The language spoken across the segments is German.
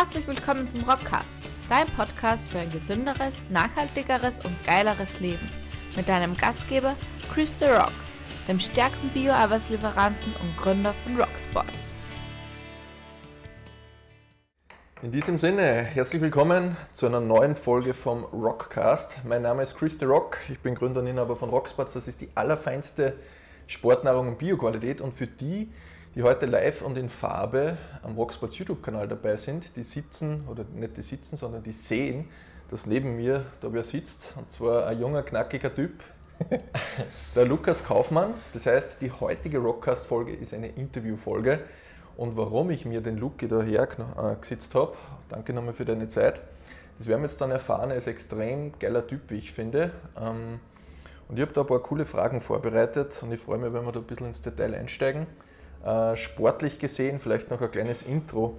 Herzlich willkommen zum Rockcast, dein Podcast für ein gesünderes, nachhaltigeres und geileres Leben. Mit deinem Gastgeber Chris The Rock, dem stärksten Bio-Arbeitslieferanten und Gründer von Rocksports. In diesem Sinne, herzlich willkommen zu einer neuen Folge vom Rockcast. Mein Name ist Chris The Rock, ich bin Gründer und Inhaber von Rocksports. Das ist die allerfeinste Sportnahrung und Bioqualität und für die, die heute live und in Farbe am Rocksports YouTube-Kanal dabei sind, die sitzen, oder nicht die sitzen, sondern die sehen, dass neben mir da wer sitzt, und zwar ein junger, knackiger Typ, der Lukas Kaufmann. Das heißt, die heutige Rockcast-Folge ist eine Interview-Folge. Und warum ich mir den Luki daher äh, gesetzt habe, danke nochmal für deine Zeit, das werden wir jetzt dann erfahren. Er ist ein extrem geiler Typ, wie ich finde. Ähm, und ich habe da ein paar coole Fragen vorbereitet und ich freue mich, wenn wir da ein bisschen ins Detail einsteigen. Äh, sportlich gesehen, vielleicht noch ein kleines Intro.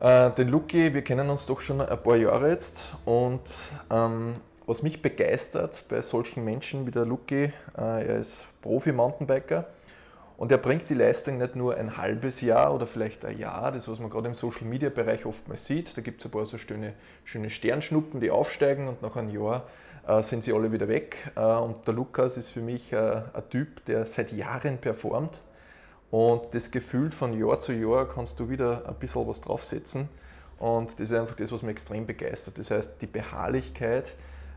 Äh, den Luki, wir kennen uns doch schon ein paar Jahre jetzt und ähm, was mich begeistert bei solchen Menschen wie der Luki, äh, er ist Profi-Mountainbiker und er bringt die Leistung nicht nur ein halbes Jahr oder vielleicht ein Jahr, das was man gerade im Social-Media-Bereich oftmals sieht. Da gibt es ein paar so schöne, schöne Sternschnuppen, die aufsteigen und nach einem Jahr sind sie alle wieder weg. Und der Lukas ist für mich ein Typ, der seit Jahren performt und das Gefühl von Jahr zu Jahr kannst du wieder ein bisschen was draufsetzen. Und das ist einfach das, was mich extrem begeistert. Das heißt, die Beharrlichkeit,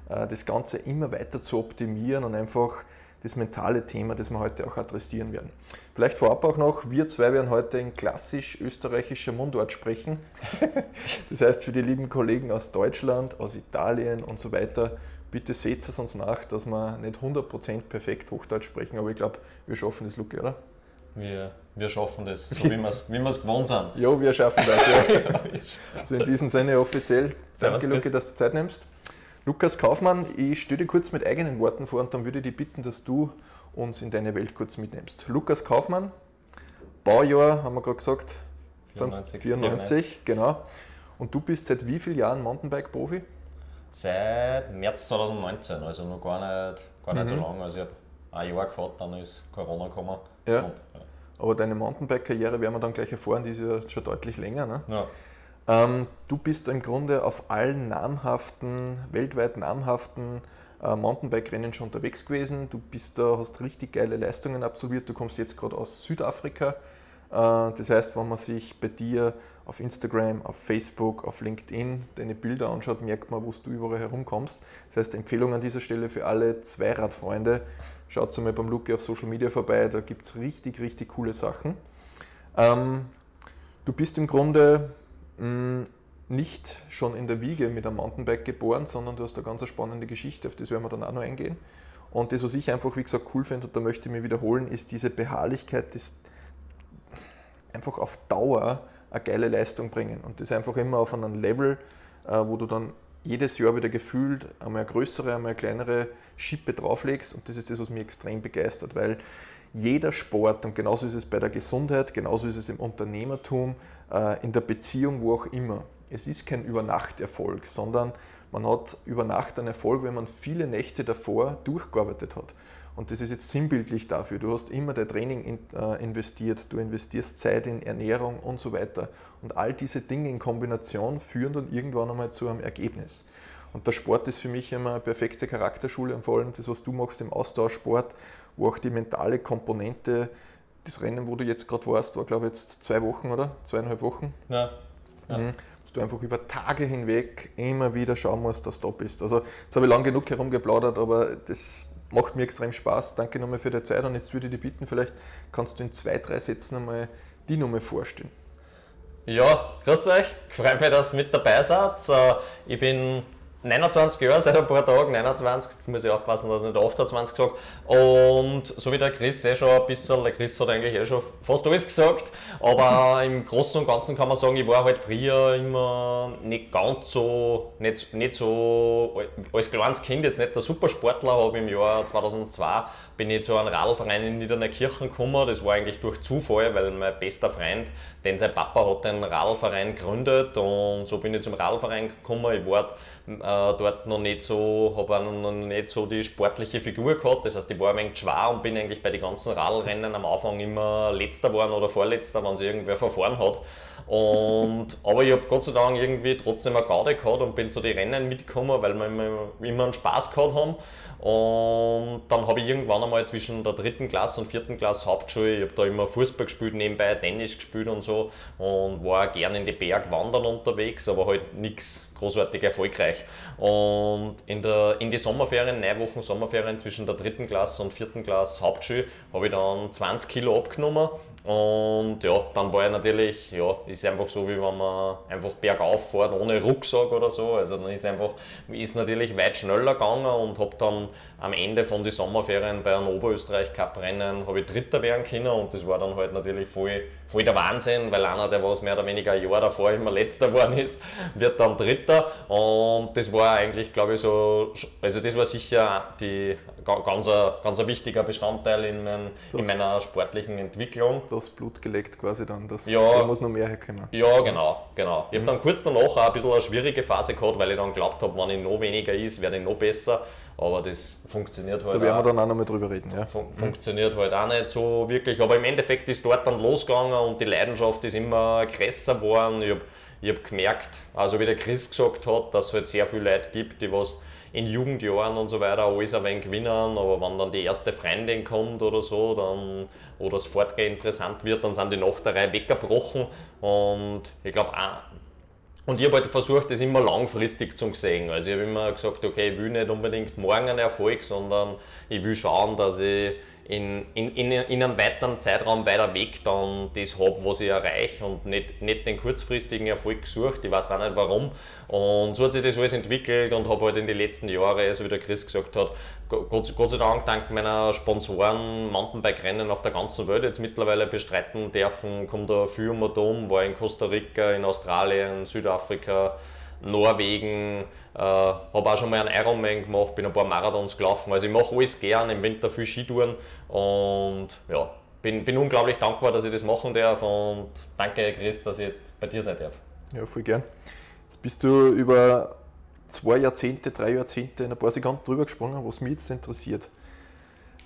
äh, das Ganze immer weiter zu optimieren und einfach das mentale Thema, das wir heute auch adressieren werden. Vielleicht vorab auch noch, wir zwei werden heute in klassisch österreichischer Mundart sprechen. das heißt, für die lieben Kollegen aus Deutschland, aus Italien und so weiter, bitte seht es uns nach, dass wir nicht 100% perfekt Hochdeutsch sprechen, aber ich glaube, wir schaffen das, Luke, oder? Wir, wir schaffen das, so wie wir es wie gewohnt sind. Ja, wir schaffen das, ja. ja so in diesem Sinne offiziell. Danke, Luke, dass du Zeit nimmst. Lukas Kaufmann, ich stelle dir kurz mit eigenen Worten vor und dann würde ich dich bitten, dass du uns in deine Welt kurz mitnimmst. Lukas Kaufmann, Baujahr, haben wir gerade gesagt, 94, 94, 94, genau. Und du bist seit wie vielen Jahren Mountainbike-Profi? Seit März 2019, also noch gar nicht, gar nicht mhm. so lange. Also ich habe ein Jahr gehabt, dann ist Corona gekommen. Ja. Und, ja. Aber deine Mountainbike-Karriere werden wir dann gleich erfahren, die ist ja schon deutlich länger. Ne? Ja. Ähm, du bist im Grunde auf allen namhaften, weltweit namhaften äh, Mountainbike-Rennen schon unterwegs gewesen. Du bist da, hast richtig geile Leistungen absolviert. Du kommst jetzt gerade aus Südafrika. Äh, das heißt, wenn man sich bei dir auf Instagram, auf Facebook, auf LinkedIn deine Bilder anschaut, merkt man, wo du überall herumkommst. Das heißt, Empfehlung an dieser Stelle für alle Zweiradfreunde. Schaut mal beim Luki auf Social Media vorbei, da gibt es richtig, richtig coole Sachen. Ähm, du bist im Grunde mh, mm, nicht schon in der Wiege mit einem Mountainbike geboren, sondern du hast eine ganz spannende Geschichte, auf das werden wir dann auch noch eingehen. Und das, was ich einfach, wie gesagt, cool finde, und da möchte ich mir wiederholen, ist diese Beharrlichkeit, das einfach auf Dauer eine geile Leistung bringen. Und das einfach immer auf einem Level, äh, wo du dann jedes Jahr wieder gefühlt einmal eine größere, einmal eine kleinere Schippe drauflegst und das ist das, was mich extrem begeistert, weil jeder Sport, und genauso ist es bei der Gesundheit, genauso ist es im Unternehmertum, äh, in der Beziehung, wo auch immer. Es ist kein Übernachterfolg, sondern man hat über Nacht einen Erfolg, wenn man viele Nächte davor durchgearbeitet hat. Und das ist jetzt sinnbildlich dafür. Du hast immer dein Training in, äh, investiert, du investierst Zeit in Ernährung und so weiter. Und all diese Dinge in Kombination führen dann irgendwann einmal zu einem Ergebnis. Und der Sport ist für mich immer eine perfekte Charakterschule und vor allem das, was du machst im Austauschsport, wo auch die mentale Komponente, das Rennen, wo du jetzt gerade warst, war glaube ich jetzt zwei Wochen oder zweieinhalb Wochen. Ja. ja. Mhm du einfach über Tage hinweg immer wieder schauen musst, dass du da bist. Also, jetzt habe ich lang genug herumgeplaudert, aber das, macht mir extrem Spaß. Danke nochmal für die Zeit und jetzt würde ich dich bitten, vielleicht kannst du in zwei, drei Sätzen einmal die Nummer vorstellen. Ja, grüß euch. Ich freue mich, dass ihr mit dabei seid. Ich bin 29 Jahre, seit ein paar Tagen, 29, jetzt muss ich aufpassen, dass ich nicht 28 sage. Und so wie der Chris eh schon ein bisschen, der Chris hat eigentlich eh schon fast alles gesagt, aber im Großen und Ganzen kann man sagen, ich war halt früher immer nicht ganz so, nicht, nicht so, als kleines Kind jetzt nicht der Supersportler, habe im Jahr 2002 bin ich zu einem Radlverein in Niederneukirchen gekommen. Das war eigentlich durch Zufall, weil mein bester Freund, denn sein Papa hat einen Radlverein gegründet und so bin ich zum Radlverein gekommen. Ich war äh, dort noch nicht so, habe noch nicht so die sportliche Figur gehabt. Das heißt, ich war ein wenig schwer und bin eigentlich bei den ganzen Radlrennen am Anfang immer letzter geworden oder vorletzter, wenn sich irgendwer verfahren hat. Und, aber ich habe Gott sei Dank irgendwie trotzdem eine Garde gehabt und bin zu den Rennen mitgekommen, weil wir immer, immer einen Spaß gehabt haben. Und dann habe ich irgendwann einmal zwischen der dritten Klasse und vierten Klasse Hauptschule, ich habe da immer Fußball gespielt, nebenbei Tennis gespielt und so und war gerne in die Bergwandern unterwegs, aber halt nichts großartig erfolgreich. Und in, der, in die Sommerferien, neun Wochen Sommerferien zwischen der dritten Klasse und vierten Klasse Hauptschule, habe ich dann 20 Kilo abgenommen und ja, dann war ich natürlich, ja, ist einfach so, wie wenn man einfach bergauf fährt, ohne Rucksack oder so. Also dann ist einfach, ist natürlich weit schneller gegangen und habe dann am Ende von den Sommerferien bei einem Oberösterreich Cup Rennen habe ich Dritter werden können und das war dann halt natürlich voll, voll der Wahnsinn, weil einer, der was mehr oder weniger ein Jahr davor immer Letzter geworden ist, wird dann Dritter und das war eigentlich, glaube ich, so, also das war sicher die, ganz, ein, ganz ein wichtiger Bestandteil in, mein, in meiner sportlichen Entwicklung. Das Blut geleckt quasi dann, das, ja, da muss noch mehr herkommen. Ja, genau, genau. Ich mhm. habe dann kurz danach auch ein bisschen eine schwierige Phase gehabt, weil ich dann geglaubt habe, wenn ich noch weniger ist, werde ich noch besser. Aber das funktioniert halt. Da werden wir dann auch noch mal drüber reden. Ja. Fun funktioniert halt auch nicht so wirklich. Aber im Endeffekt ist dort dann losgegangen und die Leidenschaft ist immer größer geworden. Ich habe hab gemerkt, also wie der Chris gesagt hat, dass es halt sehr viele Leute gibt, die was in Jugendjahren und so weiter alles ein wenig gewinnen, aber wenn dann die erste Freundin kommt oder so, dann, oder das Fortgehen interessant wird, dann sind die nach der Reihe weggebrochen und ich glaube und ich habe halt versucht, das immer langfristig zu sehen. Also ich habe immer gesagt, okay, ich will nicht unbedingt morgen einen Erfolg, sondern ich will schauen, dass ich in, in, in, in einem weiteren Zeitraum weiter weg dann das habe, was ich erreiche und nicht, nicht den kurzfristigen Erfolg gesucht. Ich weiß auch nicht warum. Und so hat sich das alles entwickelt und habe halt in den letzten Jahren, so wie der Chris gesagt hat, Gott, Gott sei Dank dank meiner Sponsoren Mountainbike-Rennen auf der ganzen Welt jetzt mittlerweile bestreiten dürfen. Kommt da viel um und war in Costa Rica, in Australien, Südafrika, Norwegen, äh, habe auch schon mal einen Ironman gemacht, bin ein paar Marathons gelaufen. Also ich mache alles gern, im Winter viel Skitouren und ja, bin, bin unglaublich dankbar, dass ich das machen darf und danke Chris, dass ich jetzt bei dir sein darf. Ja, voll gern. Jetzt bist du über zwei Jahrzehnte, drei Jahrzehnte in ein paar Sekunden drüber gesprungen, was mich jetzt interessiert.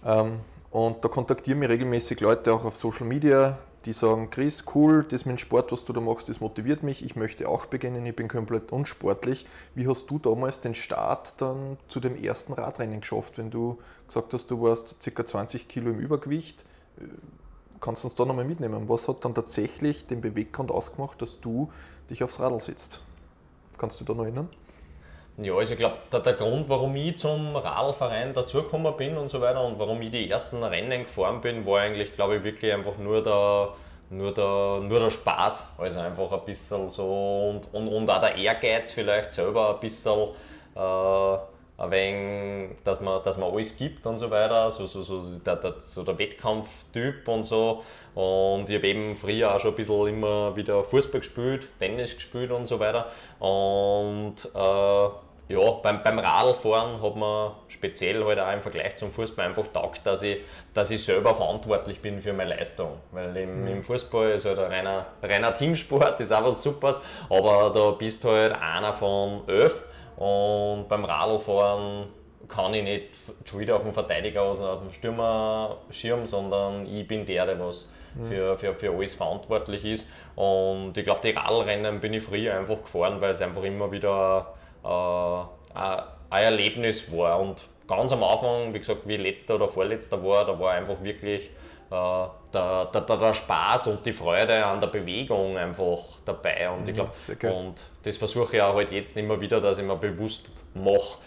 Ähm, und da kontaktieren mich regelmäßig Leute auch auf Social Media, die sagen, Chris, cool, das mit dem Sport, was du da machst, das motiviert mich, ich möchte auch beginnen, ich bin komplett unsportlich. Wie hast du damals den Start dann zu dem ersten Radrennen geschafft, wenn du gesagt hast, du warst ca. 20 Kilo im Übergewicht? Äh, kannst du uns da nochmal mitnehmen? Was hat dann tatsächlich den Beweggrund ausgemacht, dass du dich aufs Radl setzt? Kannst du da noch erinnern? Ja, also ich glaube, der, der, Grund, warum ich zum Radlverein dazugekommen bin und so weiter und warum ich die ersten Rennen gefahren bin, war eigentlich, glaube ich, wirklich einfach nur der, nur der, nur der Spaß. Also einfach ein bisschen so und, und, und auch der Ehrgeiz vielleicht selber ein bisschen. Äh, ein wenig, dass man, dass man alles gibt und so weiter, so, so, so, der, der, so der Wettkampftyp und so. Und ich habe eben früher auch schon ein bisschen immer wieder Fußball gespielt, Tennis gespielt und so weiter. Und äh, ja, beim, beim Radlfahren hat man speziell halt auch im Vergleich zum Fußball einfach taugt, dass ich, dass ich selber verantwortlich bin für meine Leistung. Weil im, mhm. im Fußball ist halt ein reiner, reiner Teamsport, ist auch was Supers, aber da bist du halt einer von elf und beim Radlfahren kann ich nicht schon wieder auf den Verteidiger, also auf den Stürmerschirm, sondern ich bin der, der was mhm. für, für, für alles verantwortlich ist. Und ich glaube, die Radlrennen bin ich früher einfach gefahren, weil es einfach immer wieder äh, ein Erlebnis war. Und ganz am Anfang, wie gesagt, wie letzter oder vorletzter war, da war einfach wirklich äh, der, der, der, Spaß und die Freude an der Bewegung einfach dabei. Und, ich mhm, glaub, und das versuche ich auch halt jetzt immer wieder, dass ich mir bewusst mache,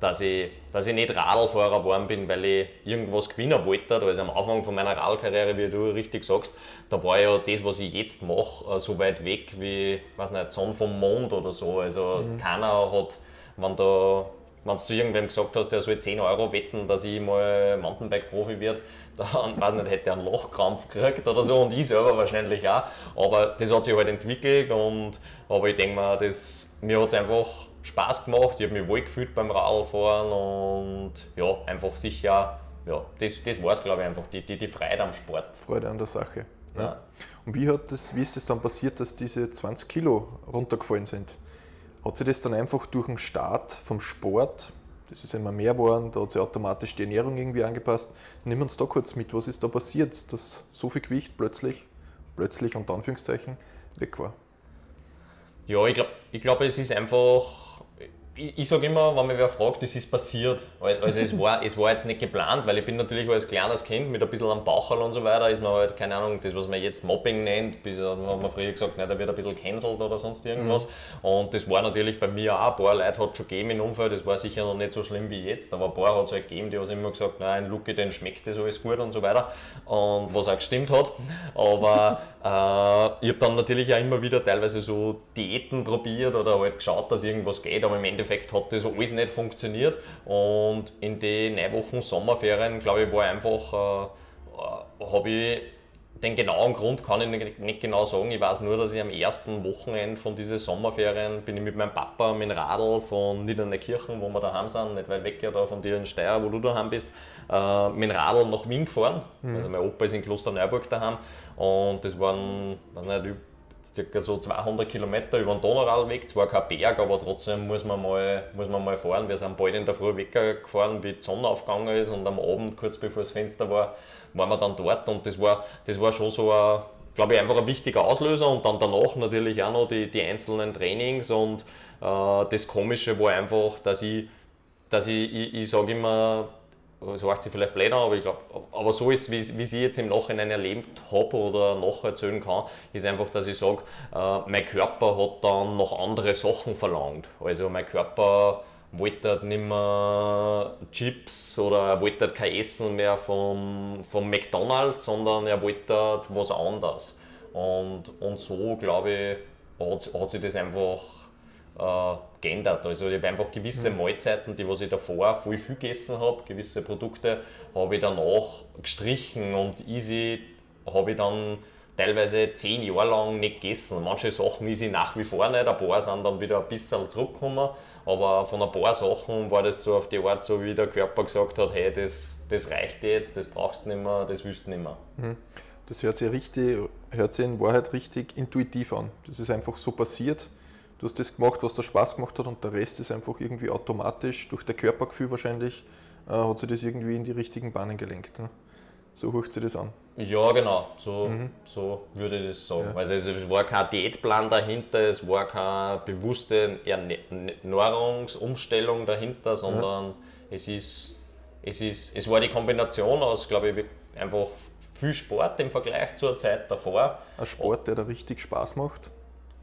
dass ich, dass ich nicht Radlfahrer geworden bin, weil ich irgendwas gewinnen wollte. Also am Anfang von meiner Radlkarriere, wie du richtig sagst, da war ja das, was ich jetzt mache, äh, so weit weg wie, weiß nicht, Sonne vom Mond oder so. Also mhm. keiner hat, wenn da wenn du irgendwem gesagt hast, der soll 10 Euro wetten, dass ich mal Mountainbike-Profi werde, dann weiß nicht, hätte er einen Lochkrampf gekriegt oder so und ich selber wahrscheinlich auch. Aber das hat sich halt entwickelt und aber ich denke mal, das, mir hat es einfach Spaß gemacht, ich habe mich wohl gefühlt beim Radfahren und ja, einfach sicher ja, das, das war es, glaube ich, einfach, die, die, die Freude am Sport. Freude an der Sache. Ja. ja. Und wie, hat das, wie ist es dann passiert, dass diese 20 Kilo runtergefallen sind? Hat sich das dann einfach durch den Start vom Sport, das ist immer mehr geworden, da hat sich automatisch die Ernährung irgendwie angepasst. Nimm uns da kurz mit, was ist da passiert, dass so viel Gewicht plötzlich, plötzlich unter Anführungszeichen, weg war? Ja, ich glaube, ich glaub, es ist einfach ich, ich sage immer, wenn mich wer fragt, das ist passiert. Also es war, es war jetzt nicht geplant, weil ich bin natürlich als kleines Kind mit ein bisschen am Baucherl und so weiter, ist man halt, keine Ahnung, das was man jetzt Mobbing nennt, bis, haben wir früher gesagt, nein, da wird ein bisschen cancelled oder sonst irgendwas. Mhm. Und das war natürlich bei mir auch, ein paar Leute hat schon gegeben im Umfeld, das war sicher noch nicht so schlimm wie jetzt, aber ein paar hat es halt gegeben, die haben immer gesagt, nein, ein Lucky, den schmeckt das alles gut und so weiter. Und was auch gestimmt hat. Aber äh, ich habe dann natürlich auch immer wieder teilweise so Diäten probiert oder halt geschaut, dass irgendwas geht, aber im Endeffekt hat das alles nicht funktioniert. Und in den neun Wochen Sommerferien, glaube ich, war einfach, äh, äh habe ich den genauen Grund kann ich nicht genau sagen. Ich weiß nur, dass ich am ersten Wochenende von diesen Sommerferien bin ich mit meinem Papa mit dem Radl von Niederneukirchen, wo wir daheim sind, nicht weit weg da von dir in Steyr, wo du daheim bist, äh, mit dem Radl nach Wien gefahren. Mhm. Also mein Opa ist in Klosterneuburg daheim und das waren, weiß nicht, circa so 200 Kilometer über den Donauradweg, zwar kein Berg, aber trotzdem muss man, mal, muss man mal fahren. Wir sind bald in der Früh weggefahren, wie die Sonne aufgegangen ist und am Abend, kurz bevor das Fenster war, waren wir dann dort und das war, das war schon so ein, glaube ich, einfach ein wichtiger Auslöser und dann danach natürlich auch noch die, die einzelnen Trainings und äh, das Komische war einfach, dass ich, dass ich, ich, ich sage immer, so heißt sie vielleicht blöd aber ich glaube, aber so ist, wie, wie ich jetzt im Nachhinein erlebt habe oder nacherzählen kann, ist einfach, dass ich sage, äh, mein Körper hat dann noch andere Sachen verlangt. Also mein Körper wollte nicht mehr Chips oder er wollte kein Essen mehr vom, vom McDonalds, sondern er wollte was anderes. Und, und so, glaube ich, hat, hat sich das einfach äh, geändert. Also ich habe einfach gewisse mhm. Mahlzeiten, die was ich davor voll viel gegessen habe, gewisse Produkte, habe ich danach gestrichen und easy habe ich dann teilweise zehn Jahre lang nicht gegessen. Manche Sachen ist ich nach wie vor nicht, ein paar sind dann wieder ein bisschen zurückgekommen, aber von ein paar Sachen war das so auf die Art, so wie der Körper gesagt hat, hey, das, das reicht jetzt, das brauchst du nicht mehr, das willst du nicht mehr. Mhm. Das hört sich, richtig, hört sich in Wahrheit richtig intuitiv an. Das ist einfach so passiert du hast das gemacht, was dir Spaß gemacht hat und der Rest ist einfach irgendwie automatisch, durch dein Körpergefühl wahrscheinlich, äh, hat sich das irgendwie in die richtigen Bahnen gelenkt. Ne? So hört sich das an. Ja, genau, so, mhm. so würde ich das sagen. Ja. Also es war kein Diätplan dahinter, es war keine bewusste Ernährungsumstellung dahinter, sondern ja. es, ist, es, ist, es war die Kombination aus, glaube ich, einfach viel Sport im Vergleich zur Zeit davor. Ein Sport, der da richtig Spaß macht.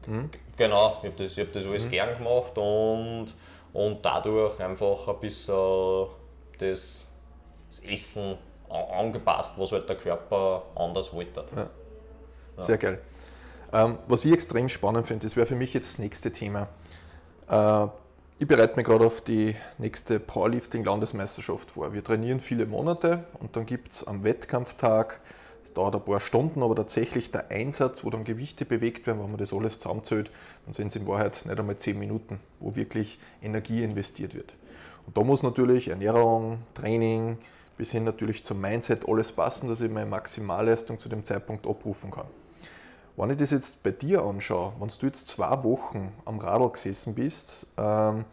Mhm. Genau, ich habe das, hab das alles mhm. gern gemacht und, und dadurch einfach ein bisschen das, das Essen angepasst, was halt der Körper anders wollte. Ja. Sehr geil. Ähm, was ich extrem spannend finde, das wäre für mich jetzt das nächste Thema. Äh, ich bereite mich gerade auf die nächste Powerlifting-Landesmeisterschaft vor. Wir trainieren viele Monate und dann gibt es am Wettkampftag es dauert ein paar Stunden, aber tatsächlich der Einsatz, wo dann Gewichte bewegt werden, wenn man das alles zusammenzählt, dann sind es in Wahrheit nicht einmal 10 Minuten, wo wirklich Energie investiert wird. Und da muss natürlich Ernährung, Training bis hin natürlich zum Mindset alles passen, dass ich meine Maximalleistung zu dem Zeitpunkt abrufen kann. Wenn ich das jetzt bei dir anschaue, wenn du jetzt zwei Wochen am Radl gesessen bist, ähm,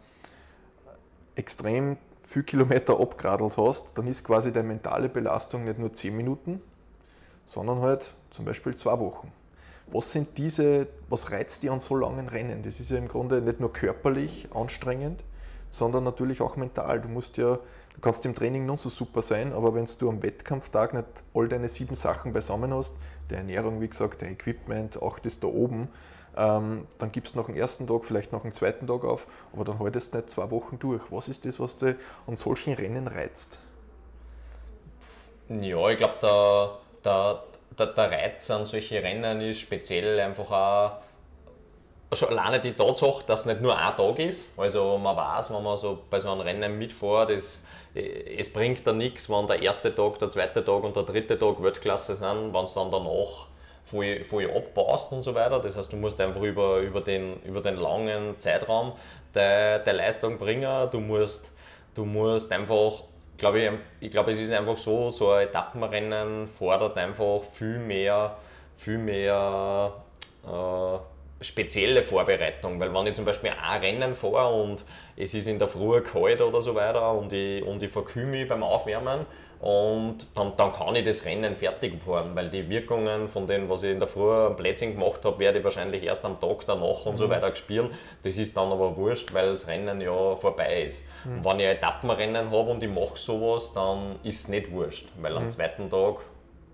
extrem viel Kilometer abgeradelt hast, dann ist quasi deine mentale Belastung nicht nur 10 Minuten, sondern halt zum Beispiel zwei Wochen. Was sind diese, was reizt die an so langen Rennen? Das ist ja im Grunde nicht nur körperlich anstrengend, sondern natürlich auch mental. Du musst ja, du kannst im Training noch so super sein, aber wenn du am Wettkampftag nicht all deine sieben Sachen beisammen hast, der Ernährung, wie gesagt, dein Equipment, auch das da oben, ähm, dann gibst du nach dem ersten Tag, vielleicht nach dem zweiten Tag auf, aber dann haltest du nicht zwei Wochen durch. Was ist das, was dich an solchen Rennen reizt? Ja, ich glaube, da der, der, der Reiz an solchen Rennen ist speziell einfach auch schon alleine die Tatsache, dass es nicht nur ein Tag ist. Also man weiß, wenn man so bei so einem Rennen mitfährt, es, es bringt da nichts, wenn der erste Tag, der zweite Tag und der dritte Tag Weltklasse sind, wenn es dann danach voll, voll abbaust und so weiter. Das heißt, du musst einfach über, über, den, über den langen Zeitraum der Leistung bringen. Du musst, du musst einfach glaube ich, ich glaube, es ist einfach so, so ein Etappenrennen fordert einfach viel mehr, viel mehr äh, spezielle Vorbereitung, weil wenn ich zum Beispiel ein Rennen fahre und es ist in der Früh kalt oder so weiter und ich, und ich verkühle mich beim Aufwärmen, und dann, dann kann ich das Rennen fertig fahren, weil die Wirkungen von dem, was ich in der Früh am Plätzchen gemacht habe, werde ich wahrscheinlich erst am Tag danach und mhm. so weiter gespielt. Das ist dann aber wurscht, weil das Rennen ja vorbei ist. Mhm. Und wenn ich ein Etappenrennen habe und ich mache sowas, dann ist es nicht wurscht, weil mhm. am zweiten Tag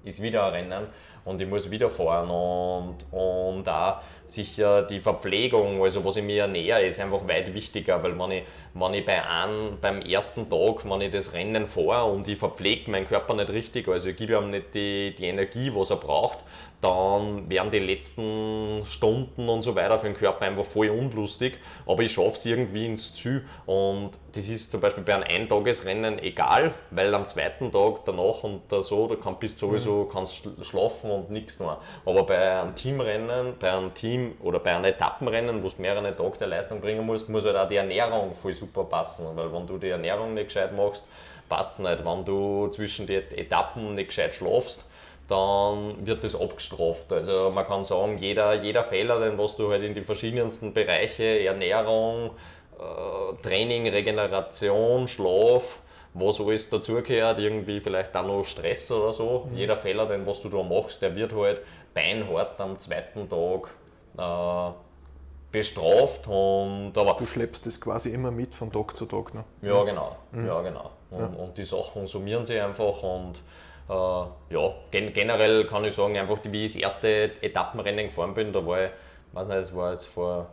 ist wieder ein Rennen und ich muss wieder fahren und, und auch sicher die Verpflegung, also was ich mir ernähre, ist einfach weit wichtiger, weil wenn ich, wenn ich bei einem, beim ersten Tag, wenn ich das Rennen fahre und ich verpflege meinen Körper nicht richtig, also ich gebe ihm nicht die, die Energie, was er braucht, dann werden die letzten Stunden und so weiter für den Körper einfach voll unlustig, aber ich schaffe es irgendwie ins Ziel und das ist zum Beispiel bei einem Eintagesrennen egal, weil am zweiten Tag danach und so, da kann, bist sowieso mhm. kannst schlafen und nichts mehr. Aber bei einem Teamrennen, bei einem Team oder bei einem Etappenrennen, wo du mehrere Tage der Leistung bringen musst, muss halt auch die Ernährung voll super passen, weil wenn du die Ernährung nicht gescheit machst, passt es nicht. Wenn du zwischen den Etappen nicht gescheit schlafst, dann wird das abgestraft. Also man kann sagen, jeder, jeder Fehler, den was du halt in die verschiedensten Bereiche, Ernährung, äh, Training, Regeneration, Schlaf, was alles dazugehört, irgendwie vielleicht auch noch Stress oder so. Mhm. Jeder Fehler, den was du da machst, der wird halt beinhart am zweiten Tag äh, bestraft. Und, aber du schleppst das quasi immer mit von Tag zu Tag. Ne? Ja, genau. Mhm. Ja, genau. Und, ja. und die Sachen summieren sich einfach und ja, gen generell kann ich sagen, einfach wie ich das erste Etappenrennen gefahren bin, da war ich, weiß nicht, das war jetzt vor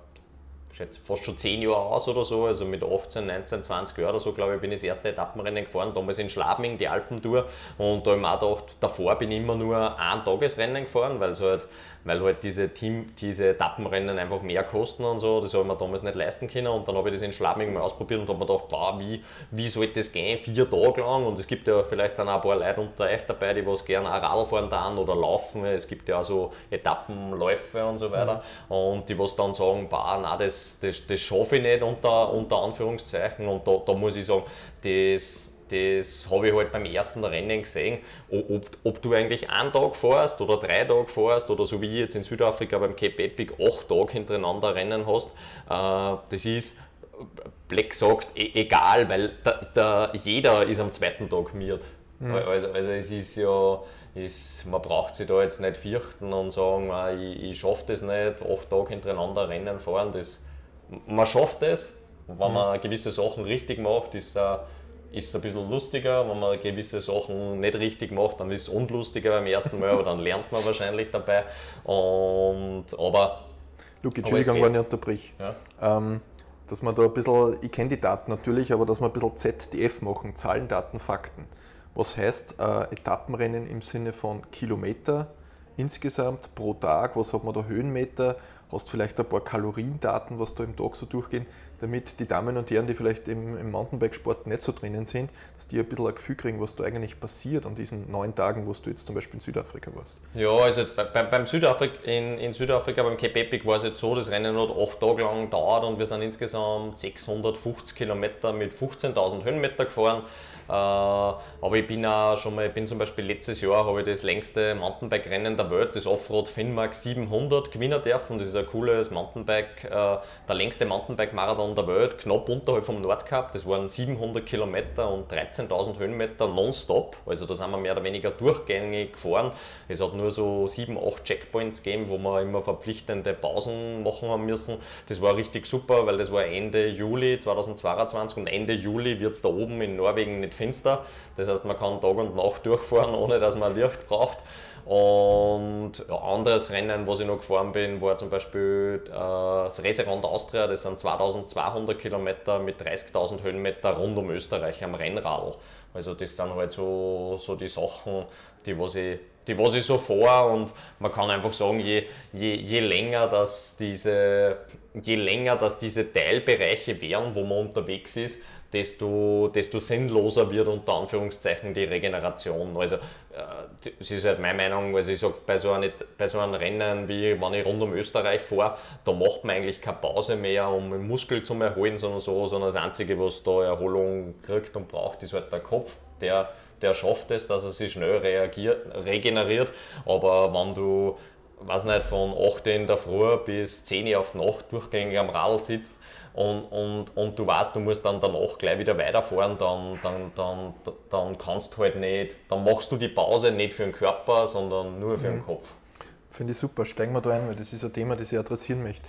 schätze, fast schon 10 Jahre aus oder so, also mit 18, 19, 20 Jahren oder so, glaube ich, bin ich das erste Etappenrennen gefahren, damals in Schlabming, die Alpentour. Und da habe ich mir auch gedacht, davor bin ich immer nur ein Tagesrennen gefahren, weil es halt weil halt diese Team, diese Etappenrennen einfach mehr kosten und so. Das habe ich mir damals nicht leisten können. Und dann habe ich das in Schladming mal ausprobiert und habe mir gedacht, wow, wie, wie soll das gehen, vier Tage lang? Und es gibt ja vielleicht sind auch ein paar Leute unter euch dabei, die was gerne auch Radl fahren dann oder laufen. Es gibt ja auch so Etappenläufe und so weiter. Mhm. Und die was dann sagen, bah, nein, das, das, das schaffe ich nicht unter, unter Anführungszeichen. Und da, da muss ich sagen, das das habe ich halt beim ersten Rennen gesehen, ob, ob du eigentlich einen Tag fährst oder drei Tage fährst oder so wie jetzt in Südafrika beim Cape Epic acht Tage hintereinander Rennen hast, äh, das ist, Black sagt, e egal, weil da, da, jeder ist am zweiten Tag miert. Mhm. Also, also es ist ja, ist, man braucht sich da jetzt nicht fürchten und sagen, ah, ich, ich schaffe das nicht, acht Tage hintereinander Rennen fahren. Das, man schafft es, wenn man gewisse Sachen richtig macht, ist es ist es ein bisschen lustiger. Wenn man gewisse Sachen nicht richtig macht, dann ist es unlustiger beim ersten Mal, aber dann lernt man wahrscheinlich dabei. Und, aber. Luke, Entschuldigung, wenn ich unterbrich. Ja? Ähm, dass man da ein bisschen, ich kenne die Daten natürlich, aber dass wir ein bisschen ZDF machen, Zahlen, Daten, Fakten. Was heißt äh, Etappenrennen im Sinne von Kilometer insgesamt pro Tag? Was hat man da Höhenmeter? Hast vielleicht ein paar Kaloriendaten, was da im Tag so durchgehen? Damit die Damen und Herren, die vielleicht im, im Mountainbikesport nicht so drinnen sind, dass die ein bisschen ein Gefühl kriegen, was da eigentlich passiert an diesen neun Tagen, wo du jetzt zum Beispiel in Südafrika warst. Ja, also bei, beim Südafrika, in, in Südafrika beim Cape Epic war es jetzt so, das Rennen hat acht Tage lang dauert und wir sind insgesamt 650 Kilometer mit 15.000 Höhenmeter gefahren. Äh, aber ich bin auch schon mal, ich bin zum Beispiel letztes Jahr habe ich das längste Mountainbike-Rennen der Welt, das Offroad Finnmark 700 gewinnen dürfen. Das ist ein cooles Mountainbike, äh, der längste Mountainbike-Marathon der Welt, knapp unterhalb vom Nordkap. Das waren 700 Kilometer und 13.000 Höhenmeter nonstop. Also da sind wir mehr oder weniger durchgängig gefahren. Es hat nur so 7, 8 Checkpoints gegeben, wo wir immer verpflichtende Pausen machen haben müssen. Das war richtig super, weil das war Ende Juli 2022 und Ende Juli wird es da oben in Norwegen nicht finster. Das heißt, man kann Tag und Nacht durchfahren, ohne dass man Licht braucht. Und ein anderes Rennen, was ich noch gefahren bin, war zum Beispiel äh, das Reserand Austria. Das sind 2200 Kilometer mit 30.000 Höhenmeter rund um Österreich am Rennrad. Also das sind halt so, so die Sachen, die was ich die was ich so vor und man kann einfach sagen, je, je, je länger dass diese je länger dass diese Teilbereiche wären, wo man unterwegs ist, desto, desto sinnloser wird unter Anführungszeichen die Regeneration. Also das ist halt meine Meinung, also ich sage, bei, so einem, bei so einem Rennen, wie wenn ich rund um Österreich fahre, da macht man eigentlich keine Pause mehr, um Muskel zu erholen, sondern so, sondern das Einzige, was da Erholung kriegt und braucht, ist halt der Kopf, der, der schafft es, dass er sich schnell reagiert, regeneriert, aber wenn du weiß nicht, von 8 in der Früh bis 10 Uhr auf die Nacht durchgängig am Radl sitzt, und, und, und du weißt, du musst dann danach gleich wieder weiterfahren, dann, dann, dann, dann kannst du halt nicht, dann machst du die Pause nicht für den Körper, sondern nur für mhm. den Kopf. Finde ich super, steigen wir da ein, weil das ist ein Thema, das ich adressieren möchte.